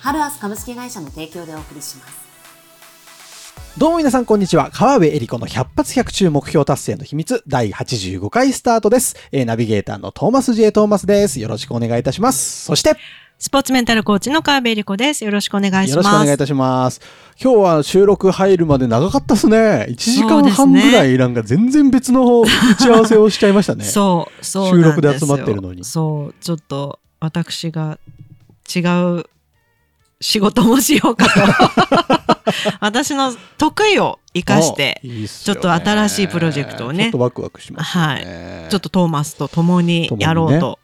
ハルアス株式会社の提供でお送りしますどうも皆さんこんにちは。川辺恵理子の100発100中目標達成の秘密第85回スタートです。えー、ナビゲーターのトーマス J. トーマスです。よろしくお願いいたします。そして、スポーツメンタルコーチの川辺恵理子です。よろしくお願いします。よろしくお願いいたします。今日は収録入るまで長かったですね。1時間半ぐらいなんか全然別の打ち合わせをしちゃいましたね。そう、そう収録で集まってるのに。そう、ちょっと私が違う仕事もしようかと。私の得意を生かしてちょっと新しいプロジェクトをね。ちょっとワクワクします、ね、はい。ちょっとトーマスと共にやろうと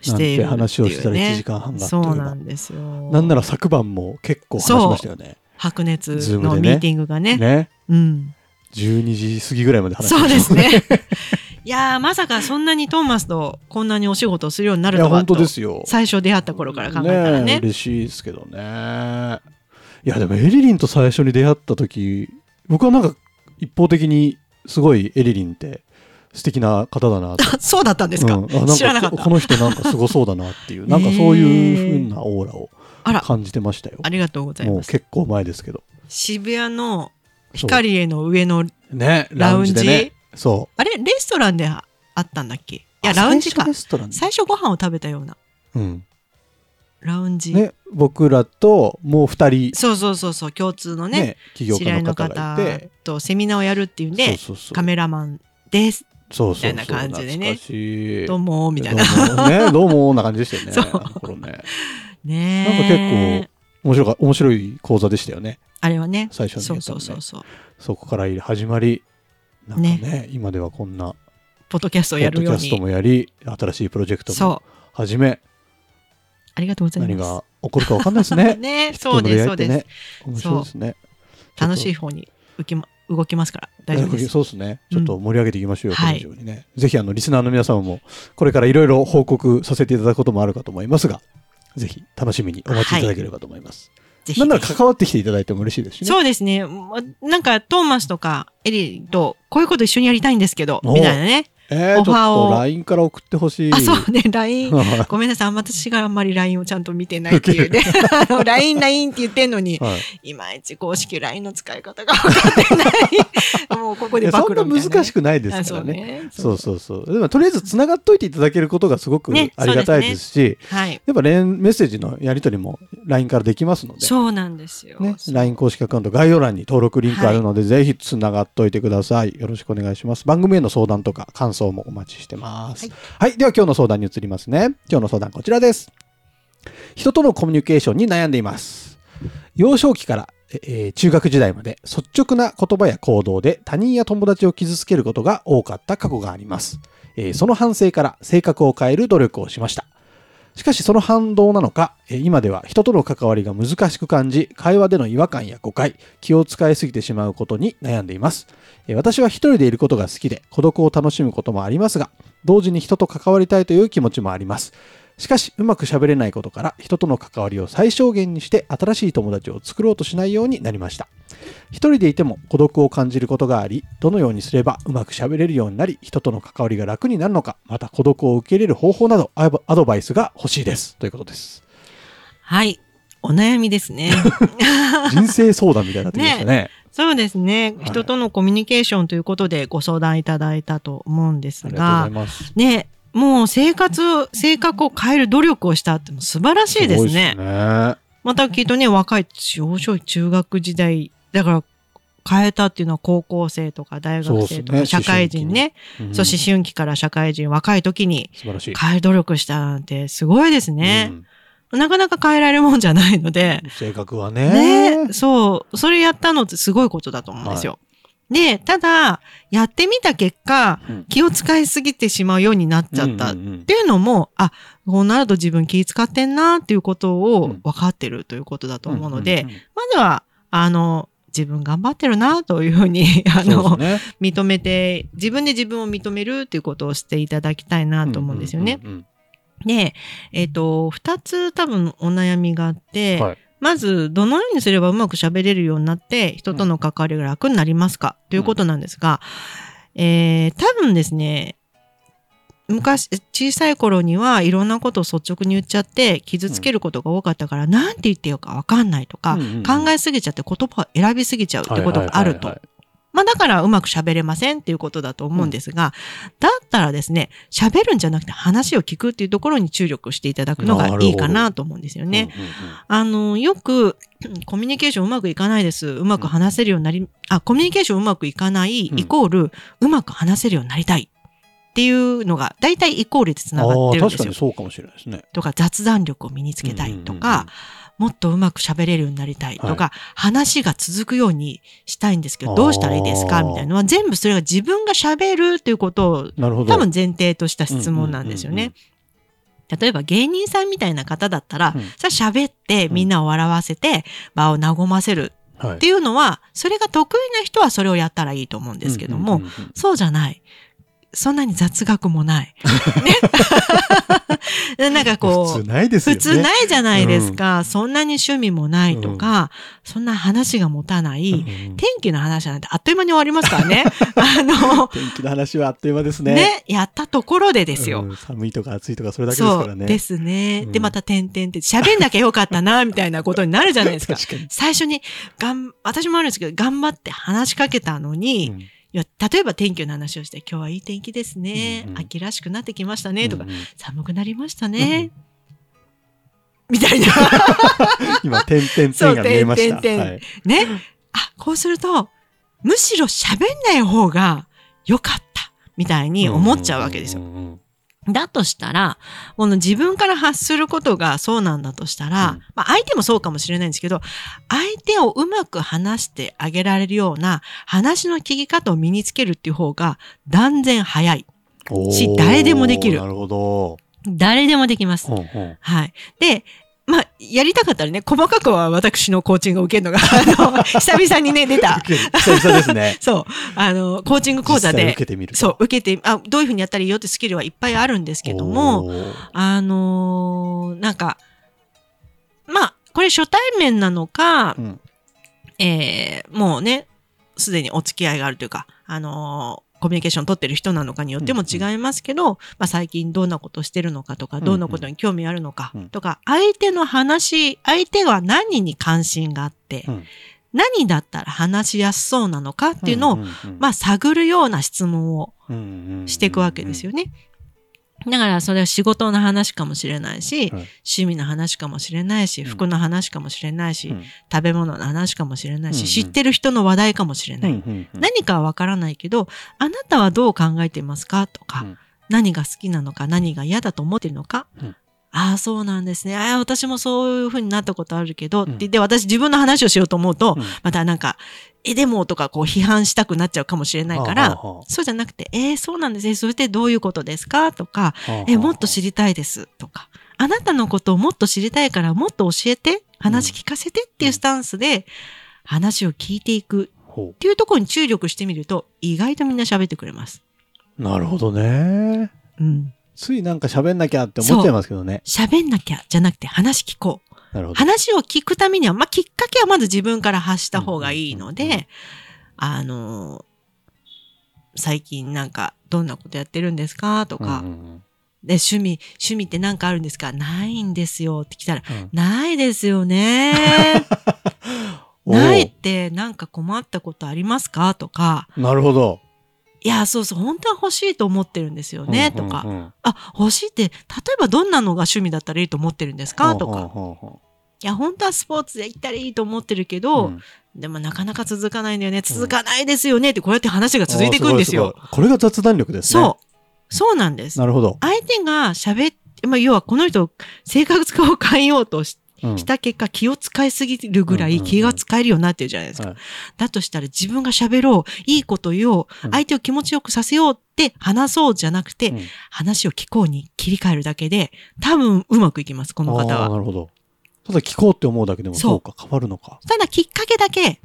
しているね、話をしたら1時間半がそうなんですよ。なんなら昨晩も結構話しましたよね。白熱のミーティングがね。ね。うん。12時過ぎぐらいまで話しました、ね、そうですね いやまさかそんなにトーマスとこんなにお仕事をするようになるとは本当ですよ。最初出会った頃から考えたらね。ね嬉しいですけどね。いやでもエリリンと最初に出会った時僕はなんか一方的にすごいエリリンって素敵な方だな そうだったんですか,、うん、あなんかこの人なんかすごそうだなっていう なんかそういうふうなオーラを感じてましたよ。ありがとうございます。もう結構前ですけど。渋谷の光への上のラウンジ、ね、ねそう。あれレストランであったんだっけ？いやラウンジか。最初ご飯を食べたような。うん。ラウンジ。ね僕らともう2人。そうそうそうそう共通のねね企業家の方とセミナーをやるっていうんでカメラマンですそうそうみたいな感じでね。どうもみたいな。ねどうも な感じでしたよねそう。あの頃ね。ねなんか結構面白か面白い講座でしたよね。あれはね。最初に、ね、そうそうそうそう。そこから始まりなんかね、ね、今ではこんなポッドキャストをやるように。ポッドキャストもやり新しいプロジェクトも始めありがとうございます。何が起こるか分かんないですね。ねそうですそうです。面白いですね。楽しい方に浮き、ま、動きますから。大丈夫です。そうですね。ちょっと盛り上げていきましょうよ、うん、このようにね、はい、ぜひあのリスナーの皆様もこれからいろいろ報告させていただくこともあるかと思いますがぜひ楽しみにお待ちいただければと思います、はいぜひ。なんなら関わってきていただいても嬉しいですしね。そうですね。なんか、トーマスとかエリーと、こういうこと一緒にやりたいんですけど、みたいなね。えー、オファーを。LINE から送ってほしい。あ、そうね、LINE。ごめんなさい、私があんまり LINE をちゃんと見てないっていうね。LINE、LINE って言ってんのに、はい、いまいち公式 LINE の使い方が分かってない。もうここで暴露みたいな、そんな難しくないですからね。そうそうそう。でも、とりあえず繋がっといていただけることがすごくありがたいですし、ねね、はい、やっぱメッセージのやり取りも LINE からできますので。そうなんですよ。ね、LINE 公式アカウント概要欄に登録リンクあるので、はい、ぜひ繋がっといてください。よろしくお願いします。番組への相談とか感想もお待ちしてます。はい、はい、では今日の相談に移りますね。今日の相談こちらです。人とのコミュニケーションに悩んでいます。幼少期から、えー、中学時代まで率直な言葉や行動で他人や友達を傷つけることが多かった過去があります。えー、その反省から性格を変える努力をしました。しかしその反動なのか、今では人との関わりが難しく感じ、会話での違和感や誤解、気を使いすぎてしまうことに悩んでいます。私は一人でいることが好きで孤独を楽しむこともありますが、同時に人と関わりたいという気持ちもあります。しかし、うまく喋れないことから人との関わりを最小限にして新しい友達を作ろうとしないようになりました。一人でいても孤独を感じることがあり、どのようにすればうまく喋れるようになり、人との関わりが楽になるのか、また孤独を受け入れる方法などアドバイスが欲しいです。ということです。はい。お悩みですね。人生相談みたいになってきましたねねそうですね、はい、人とのコミュニケーションということでご相談いただいたと思うんですが、ね、もう生活、性格を変える努力をしたって素晴らしいですね。すねまたきっとね、若い、少々中学時代、だから変えたっていうのは高校生とか大学生とか社会人ね。そう、ねうん、思春期から社会人、若い時に変える努力したなんてすごいですね。うんなかなか変えられるもんじゃないので。性格はね。ねそう。それやったのってすごいことだと思うんですよ。はい、で、ただ、やってみた結果、うん、気を使いすぎてしまうようになっちゃった。っていうのも、あ、こうなると自分気使ってんなっていうことを分かってるということだと思うので、まずは、あの、自分頑張ってるなというふうに、あの、ね、認めて、自分で自分を認めるということをしていただきたいなと思うんですよね。で、えっ、ー、と、二つ多分お悩みがあって、はい、まず、どのようにすればうまく喋れるようになって、人との関わりが楽になりますか、ということなんですが、えー、多分ですね、昔、小さい頃にはいろんなことを率直に言っちゃって傷つけることが多かったから、うん、なんて言ってよかわかんないとか、考えすぎちゃって言葉を選びすぎちゃうってことがあると。まあだからうまく喋れませんっていうことだと思うんですが、うん、だったらですね、喋るんじゃなくて話を聞くっていうところに注力していただくのがいいかなと思うんですよね。うんうんうん、あの、よく、コミュニケーションうまくいかないです。うまく話せるようになり、あ、コミュニケーションうまくいかない、イコール、うまく話せるようになりたい。っていうのが大体イコールでつながってるんですよ。確かにそうかもしれないですね。とか雑談力を身につけたいとか、もっとうまく喋れるようになりたいとか、はい、話が続くようにしたいんですけど、どうしたらいいですかみたいな。のは全部それが自分が喋るということを多分前提とした質問なんですよね。例えば芸人さんみたいな方だったら、うん、さ喋ってみんなを笑わせて場を和ませるっていうのは、それが得意な人はそれをやったらいいと思うんですけども、そうじゃない。そんなに雑学もない。ね。なんかこう、普通ないですよね。普通ないじゃないですか。うん、そんなに趣味もないとか、うん、そんな話が持たない、うん、天気の話なんてあっという間に終わりますからね。あの、天気の話はあっという間ですね。ね、やったところでですよ。寒いとか暑いとかそれだけですからね。そうですね。で、また点々って喋んなきゃよかったな、みたいなことになるじゃないですか。か最初に、がん、私もあるんですけど、頑張って話しかけたのに、例えば天気の話をして、今日はいい天気ですね。うんうん、秋らしくなってきましたね。とか、うんうん、寒くなりましたね。うん、みたいな。今、点々点が見えました。点々点。はい、ね。あ、こうすると、むしろ喋んない方が良かった。みたいに思っちゃうわけですよ。うんうんうんうんだとしたら、この自分から発することがそうなんだとしたら、うん、まあ相手もそうかもしれないんですけど、相手をうまく話してあげられるような話の聞き方を身につけるっていう方が断然早い。し、誰でもできる。なるほど。誰でもできます。ほうほうはい。で、まあ、やりたかったらね、細かくは私のコーチングを受けるのが、あの、久々にね、出た。久々ですね。そう。あの、コーチング講座で、受けてみるそう、受けて、あ、どういうふうにやったらいいよってスキルはいっぱいあるんですけども、あのー、なんか、まあ、これ初対面なのか、うん、えー、もうね、すでにお付き合いがあるというか、あのーコミュニケーション取ってる人なのかによっても違いますけど、うんうん、まあ、最近どんなことしてるのかとか、どんなことに興味あるのかとか、相手の話、相手は何に関心があって、うん、何だったら話しやすそうなのかっていうのを、まあ、探るような質問をしていくわけですよね。だからそれは仕事の話かもしれないし、趣味の話かもしれないし、服の話かもしれないし、食べ物の話かもしれないし、知ってる人の話題かもしれない。何かはわからないけど、あなたはどう考えていますかとか、何が好きなのか、何が嫌だと思っているのか、ああ、そうなんですね。ああ、私もそういう風になったことあるけど、って言って私自分の話をしようと思うと、またなんか、え、でもとかこう批判したくなっちゃうかもしれないから、そうじゃなくて、えー、そうなんですね。それってどういうことですか？とか、えー、もっと知りたいですとか、あなたのことをもっと知りたいからもっと教えて、話聞かせてっていうスタンスで話を聞いていくっていうところに注力してみると、意外とみんな喋ってくれます。なるほどね。うん。ついなんか喋んなきゃって思っちゃいますけどね。喋んなきゃじゃなくて話聞こう。なるほど。話を聞くためには、まあ、きっかけはまず自分から発した方がいいので、あの、最近なんかどんなことやってるんですかとか、で、趣味、趣味って何かあるんですか？ないんですよって来たら、うん、ないですよね。ないってなんか困ったことありますか？とか。なるほど。いや、そうそう、本当は欲しいと思ってるんですよね、とか、あ、欲しいって、例えばどんなのが趣味だったらいいと思ってるんですかとか。いや、本当はスポーツで行ったらいいと思ってるけど、うん、でもなかなか続かないんだよね。続かないですよねって、こうやって話が続いていくんですよ。すこれが雑談力ですね。そう。そうなんです。なるほど。相手が喋って、まあ、要はこの人、生活化を変えようとしした結果気を使いすぎるぐらい気が使えるようになってるじゃないですか。だとしたら自分が喋ろう、いいこと言おう、相手を気持ちよくさせようって話そうじゃなくて、話を聞こうに切り替えるだけで、多分うまくいきます、この方は。なるほど。ただ聞こうって思うだけでもそうか、変わるのか。ただきっかけだけ、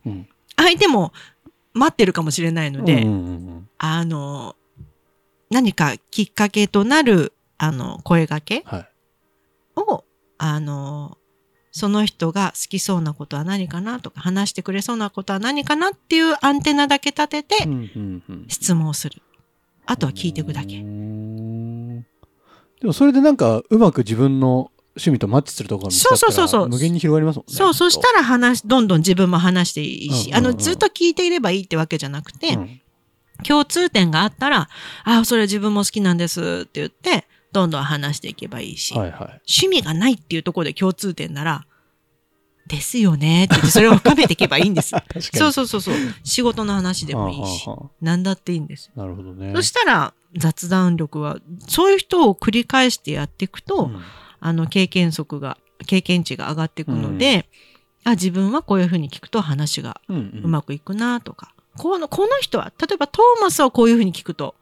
相手も待ってるかもしれないので、あの、何かきっかけとなる、あの、声掛けを、はい、あの、その人が好きそうなことは何かなとか、話してくれそうなことは何かなっていうアンテナだけ立てて、質問する。あとは聞いていくだけ。でもそれでなんか、うまく自分の趣味とマッチするところが見つかったら無限に広がりますもんね。そう、そしたら話、どんどん自分も話していいし、あの、ずっと聞いていればいいってわけじゃなくて、うん、共通点があったら、ああ、それ自分も好きなんですって言って、どんどん話していけばいいし、はいはい、趣味がないっていうところで共通点なら、ですよねって言ってそれを深めていけばいいんです。そうそうそうそう。仕事の話でもいいし、何だっていいんです。なるほどね。そしたら雑談力は、そういう人を繰り返してやっていくと、うん、あの経験則が、経験値が上がっていくので、うん、あ、自分はこういうふうに聞くと話がうまくいくなとか、この、この人は、例えばトーマスはこういうふうに聞くと、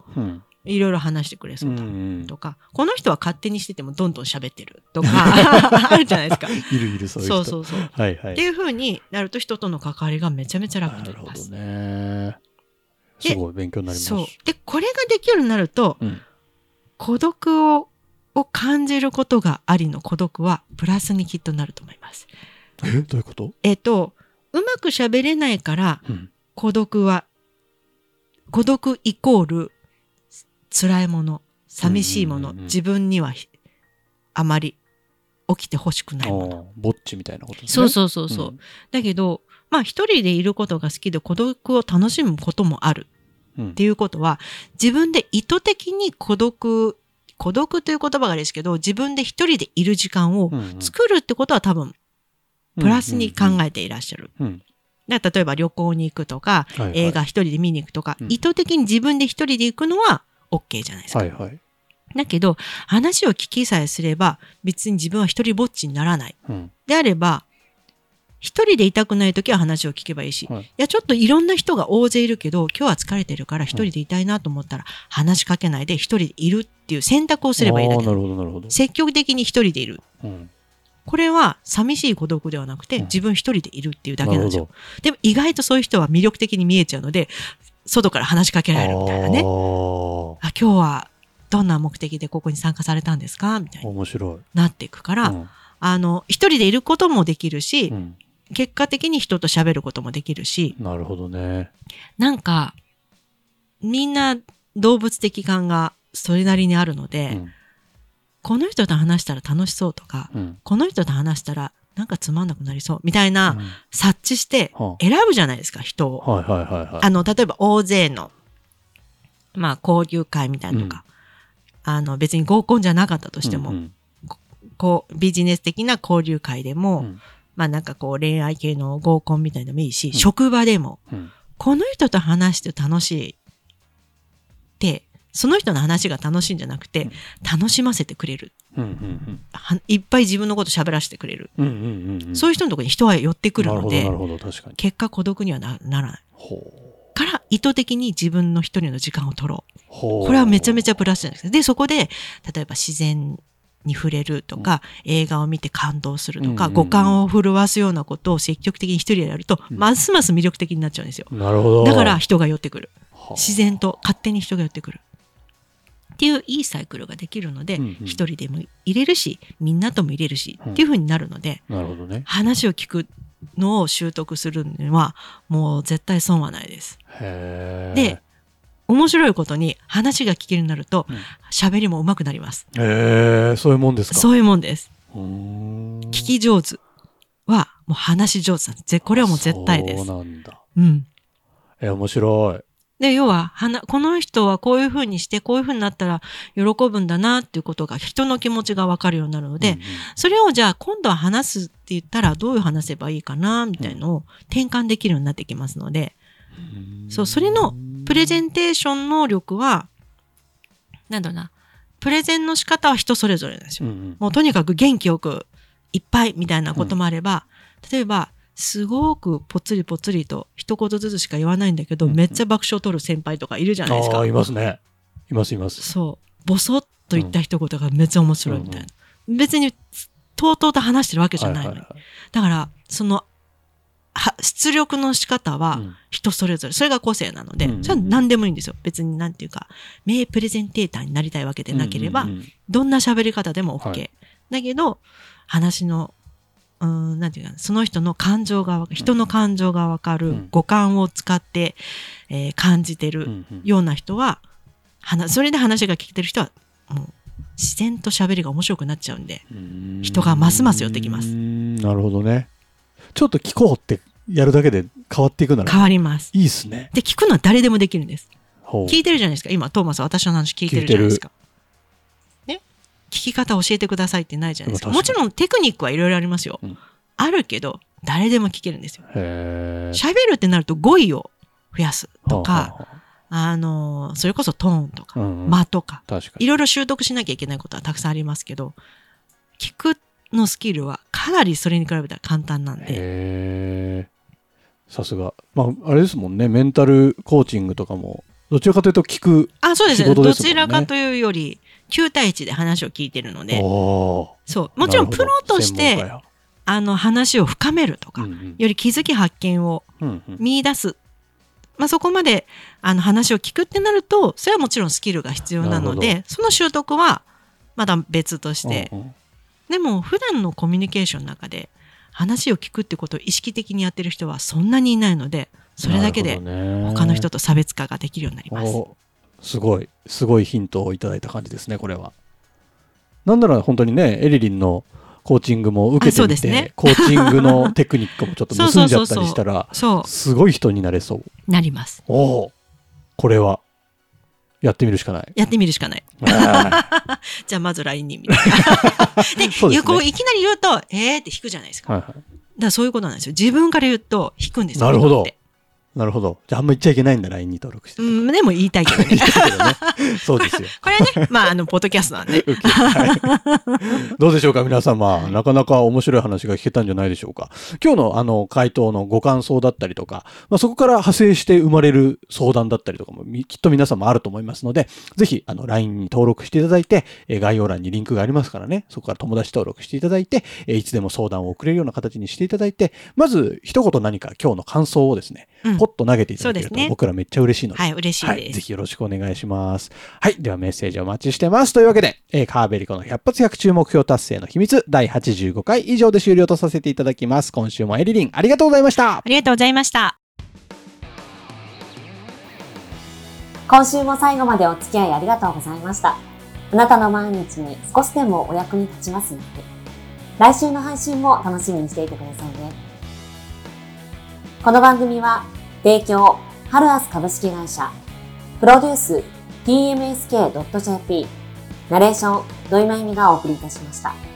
いろいろ話してくれそうだとか、この人は勝手にしててもどんどん喋ってるとか、あるじゃないですか。いるいる、そういう人。そうそうそう。はいはい。っていうふうになると人との関わりがめちゃめちゃ楽になります。なるほどね。すごい勉強になります。そう。で、これができるようになると、うん、孤独をを感じることがありの孤独はプラスにきっとなると思います。え？どういうこと？えっと、うまく喋れないから、うん孤独は、孤独イコール辛いもの、寂しいもの、自分にはあまり起きてほしくないもの。ぼっちみたいなことね。そうそうそうそう。うん、だけど、まあ一人でいることが好きで孤独を楽しむこともある。っていうことは、自分で意図的に孤独、孤独という言葉がですけど、自分で一人でいる時間を作るってことは多分、プラスに考えていらっしゃる。例えば旅行に行くとか、はいはい、映画一人で見に行くとか、うん、意図的に自分で一人で行くのは OK じゃないですか。はいはい、だけど、話を聞きさえすれば、別に自分は一人ぼっちにならない。うん、であれば、一人でいたくないときは話を聞けばいいし、はい、いや、ちょっといろんな人が大勢いるけど、今日は疲れてるから一人でいたいなと思ったら、話しかけないで一人でいるっていう選択をすればいいだけ。なるほど、なるほど。積極的に一人でいる。うんこれは寂しい孤独ではなくて、自分一人でいるっていうだけなんですよ。でも意外とそういう人は魅力的に見えちゃうので、外から話しかけられるみたいなね。あ今日はどんな目的でここに参加されたんですか？みたいな。面白い。なっていくから、うん、あの、一人でいることもできるし、うん、結果的に人と喋ることもできるし。なるほどね。なんか、みんな動物的感がそれなりにあるので、うんこの人と話したら楽しそうとか、うん、この人と話したらなんかつまんなくなりそうみたいな、うん、察知して選ぶじゃないですか、人を。はいはいはいはい、あの、例えば大勢の、まあ交流会みたいなとか、うん、あの別に合コンじゃなかったとしても、うんうん、こうビジネス的な交流会でも、まあなんかこう恋愛系の合コンみたいでもいいし、職場でも、この人と話して楽しいってその人の話が楽しいんじゃなくて、楽しませてくれる。いっぱい自分のこと喋らせてくれる。そういう人のところに人は寄ってくるので、結果孤独にはならない。から意図的に自分の一人の時間を取ろう。これはめちゃめちゃプラスじゃないですか。で、そこで、例えば自然に触れるとか、うん、映画を見て感動するとか、うんうんうん、五感を震わすようなことを積極的に一人でやると、うん、ますます魅力的になっちゃうんですよ。なるほど。だから人が寄ってくる。自然と勝手に人が寄ってくる。っていういいサイクルができるので、一、うんうん、人でも入れるしみんなとも入れるし、うん、っていうふうになるのでなるほど、ね、話を聞くのを習得するにはもう絶対損はないです。で面白いことに話が聞けるようになると喋、うん、りも上手くなります。へえそういうもんですか？そういうもんです。聞き上手はもう話し上手なんです。これはもう絶対です。そうなんだ。うん。え面白い。で、要は、この人はこういうふうにして、こういうふうになったら喜ぶんだなっていうことが、人の気持ちがわかるようになるので、うんうん、それをじゃあ今度は話すって言ったらどういう話せばいいかな、みたいのを転換できるようになってきますので、うん、そう、それのプレゼンテーション能力は、なんだろうな、プレゼンの仕方は人それぞれなんですよ。うんうん、もうとにかく元気よくいっぱいみたいなこともあれば、うん、例えば、すごくぽつりぽつりと一言ずつしか言わないんだけど、うんうん、めっちゃ爆笑を取る先輩とかいるじゃないですか。あいますね。いますいます。そう。ぼそっと言った一言がめっちゃ面白いみたいな。うんうん、別にとうとうと話してるわけじゃないのに。だから、その、は出力の仕方は人それぞれ、それが個性なので、それは何でもいいんですよ。別になんていうか、名プレゼンテーターになりたいわけでなければ、どんな喋り方でも OK。はい、だけど、話の、うん、なんていうか、その人の感情が、人の感情がわかる、五感を使って、えー、感じてるような人は、それで話が聞けてる人は、もう、自然と喋りが面白くなっちゃうんで、人がますます寄ってきます。なるほどね。ちょっと聞こうってやるだけで変わっていくなら変わります。いいっすね。で、聞くのは誰でもできるんです。聞いてるじゃないですか。今、トーマス私の話聞いてるじゃないですか。き方教えてくださいってないじゃないですか。もちろんテクニックはいろいろありますよ。うん、あるけど、誰でも聞けるんですよ。喋るってなると語彙を増やすとか、はあの、それこそトーンとか、うんうん、間とか、いろいろ習得しなきゃいけないことはたくさんありますけど、聞くのスキルはかなりそれに比べたら簡単なんで。さすが。まあ、あれですもんね、メンタルコーチングとかも、どちらかというと聞く、あ、そうですね。どちらかというより、9対1で話を聞いてるので、そう。もちろんプロとして、あの話を深めるとか、うんうん、より気づき発見を見出す。うん。うん、まあ、そこまであの話を聞くってなると、それはもちろんスキルが必要なので、その習得はまだ別として、うんうん。でも普段のコミュニケーションの中で話を聞くってことを意識的にやってる人はそんなにいないのでそれだけで他の人と差別化ができるようになります。すごいすごいヒントをいただいた感じですねこれは。なんなら本当にねエリリンのコーチングも受けてみて、ね、コーチングのテクニックもちょっと 盗んじゃったりしたらすごい人になれそう。なります。おおこれはやってみるしかない。やってみるしかない。じゃあまず LINE に見る。で、ね、こういきなり言うと、えーって引くじゃないですか。はいはい、だそういうことなんですよ。自分から言うと引くんですよ。なるほど。なるほど。じゃあ、あんま言っちゃいけないんだ、LINE に登録して。うん、でも言いたいけどね。言いたいけどね。そうですよ。これはね、まあ、あの、ポッドキャストな んで。はい、どうでしょうか、皆様。なかなか面白い話が聞けたんじゃないでしょうか。今日の、あの、回答のご感想だったりとか、まあ、そこから派生して生まれる相談だったりとかも、きっと皆様あると思いますので、ぜひ、あの、LINE に登録していただいて、え概要欄にリンクがありますからね、そこから友達登録していただいて、えいつでも相談を送れるような形にしていただいて、まず、一言何か今日の感想をですね、うん、ポッと投げていただけると、ね、僕らめっちゃ嬉しいので。はい、嬉しいです、はい。ぜひよろしくお願いします。はい。ではメッセージお待ちしてます。というわけで、えー、カーベリコの100発100中目標達成の秘密第85回以上で終了とさせていただきます。今週もエリリンありがとうございました。ありがとうございました。今週も最後までお付き合いありがとうございました。あなたの毎日に少しでもお役に立ちますので、来週の配信も楽しみにしていてくださいね。この番組は提供、ハルアス株式会社。プロデュース、tmsk.jp。ナレーション、土井まゆみがお送りいたしました。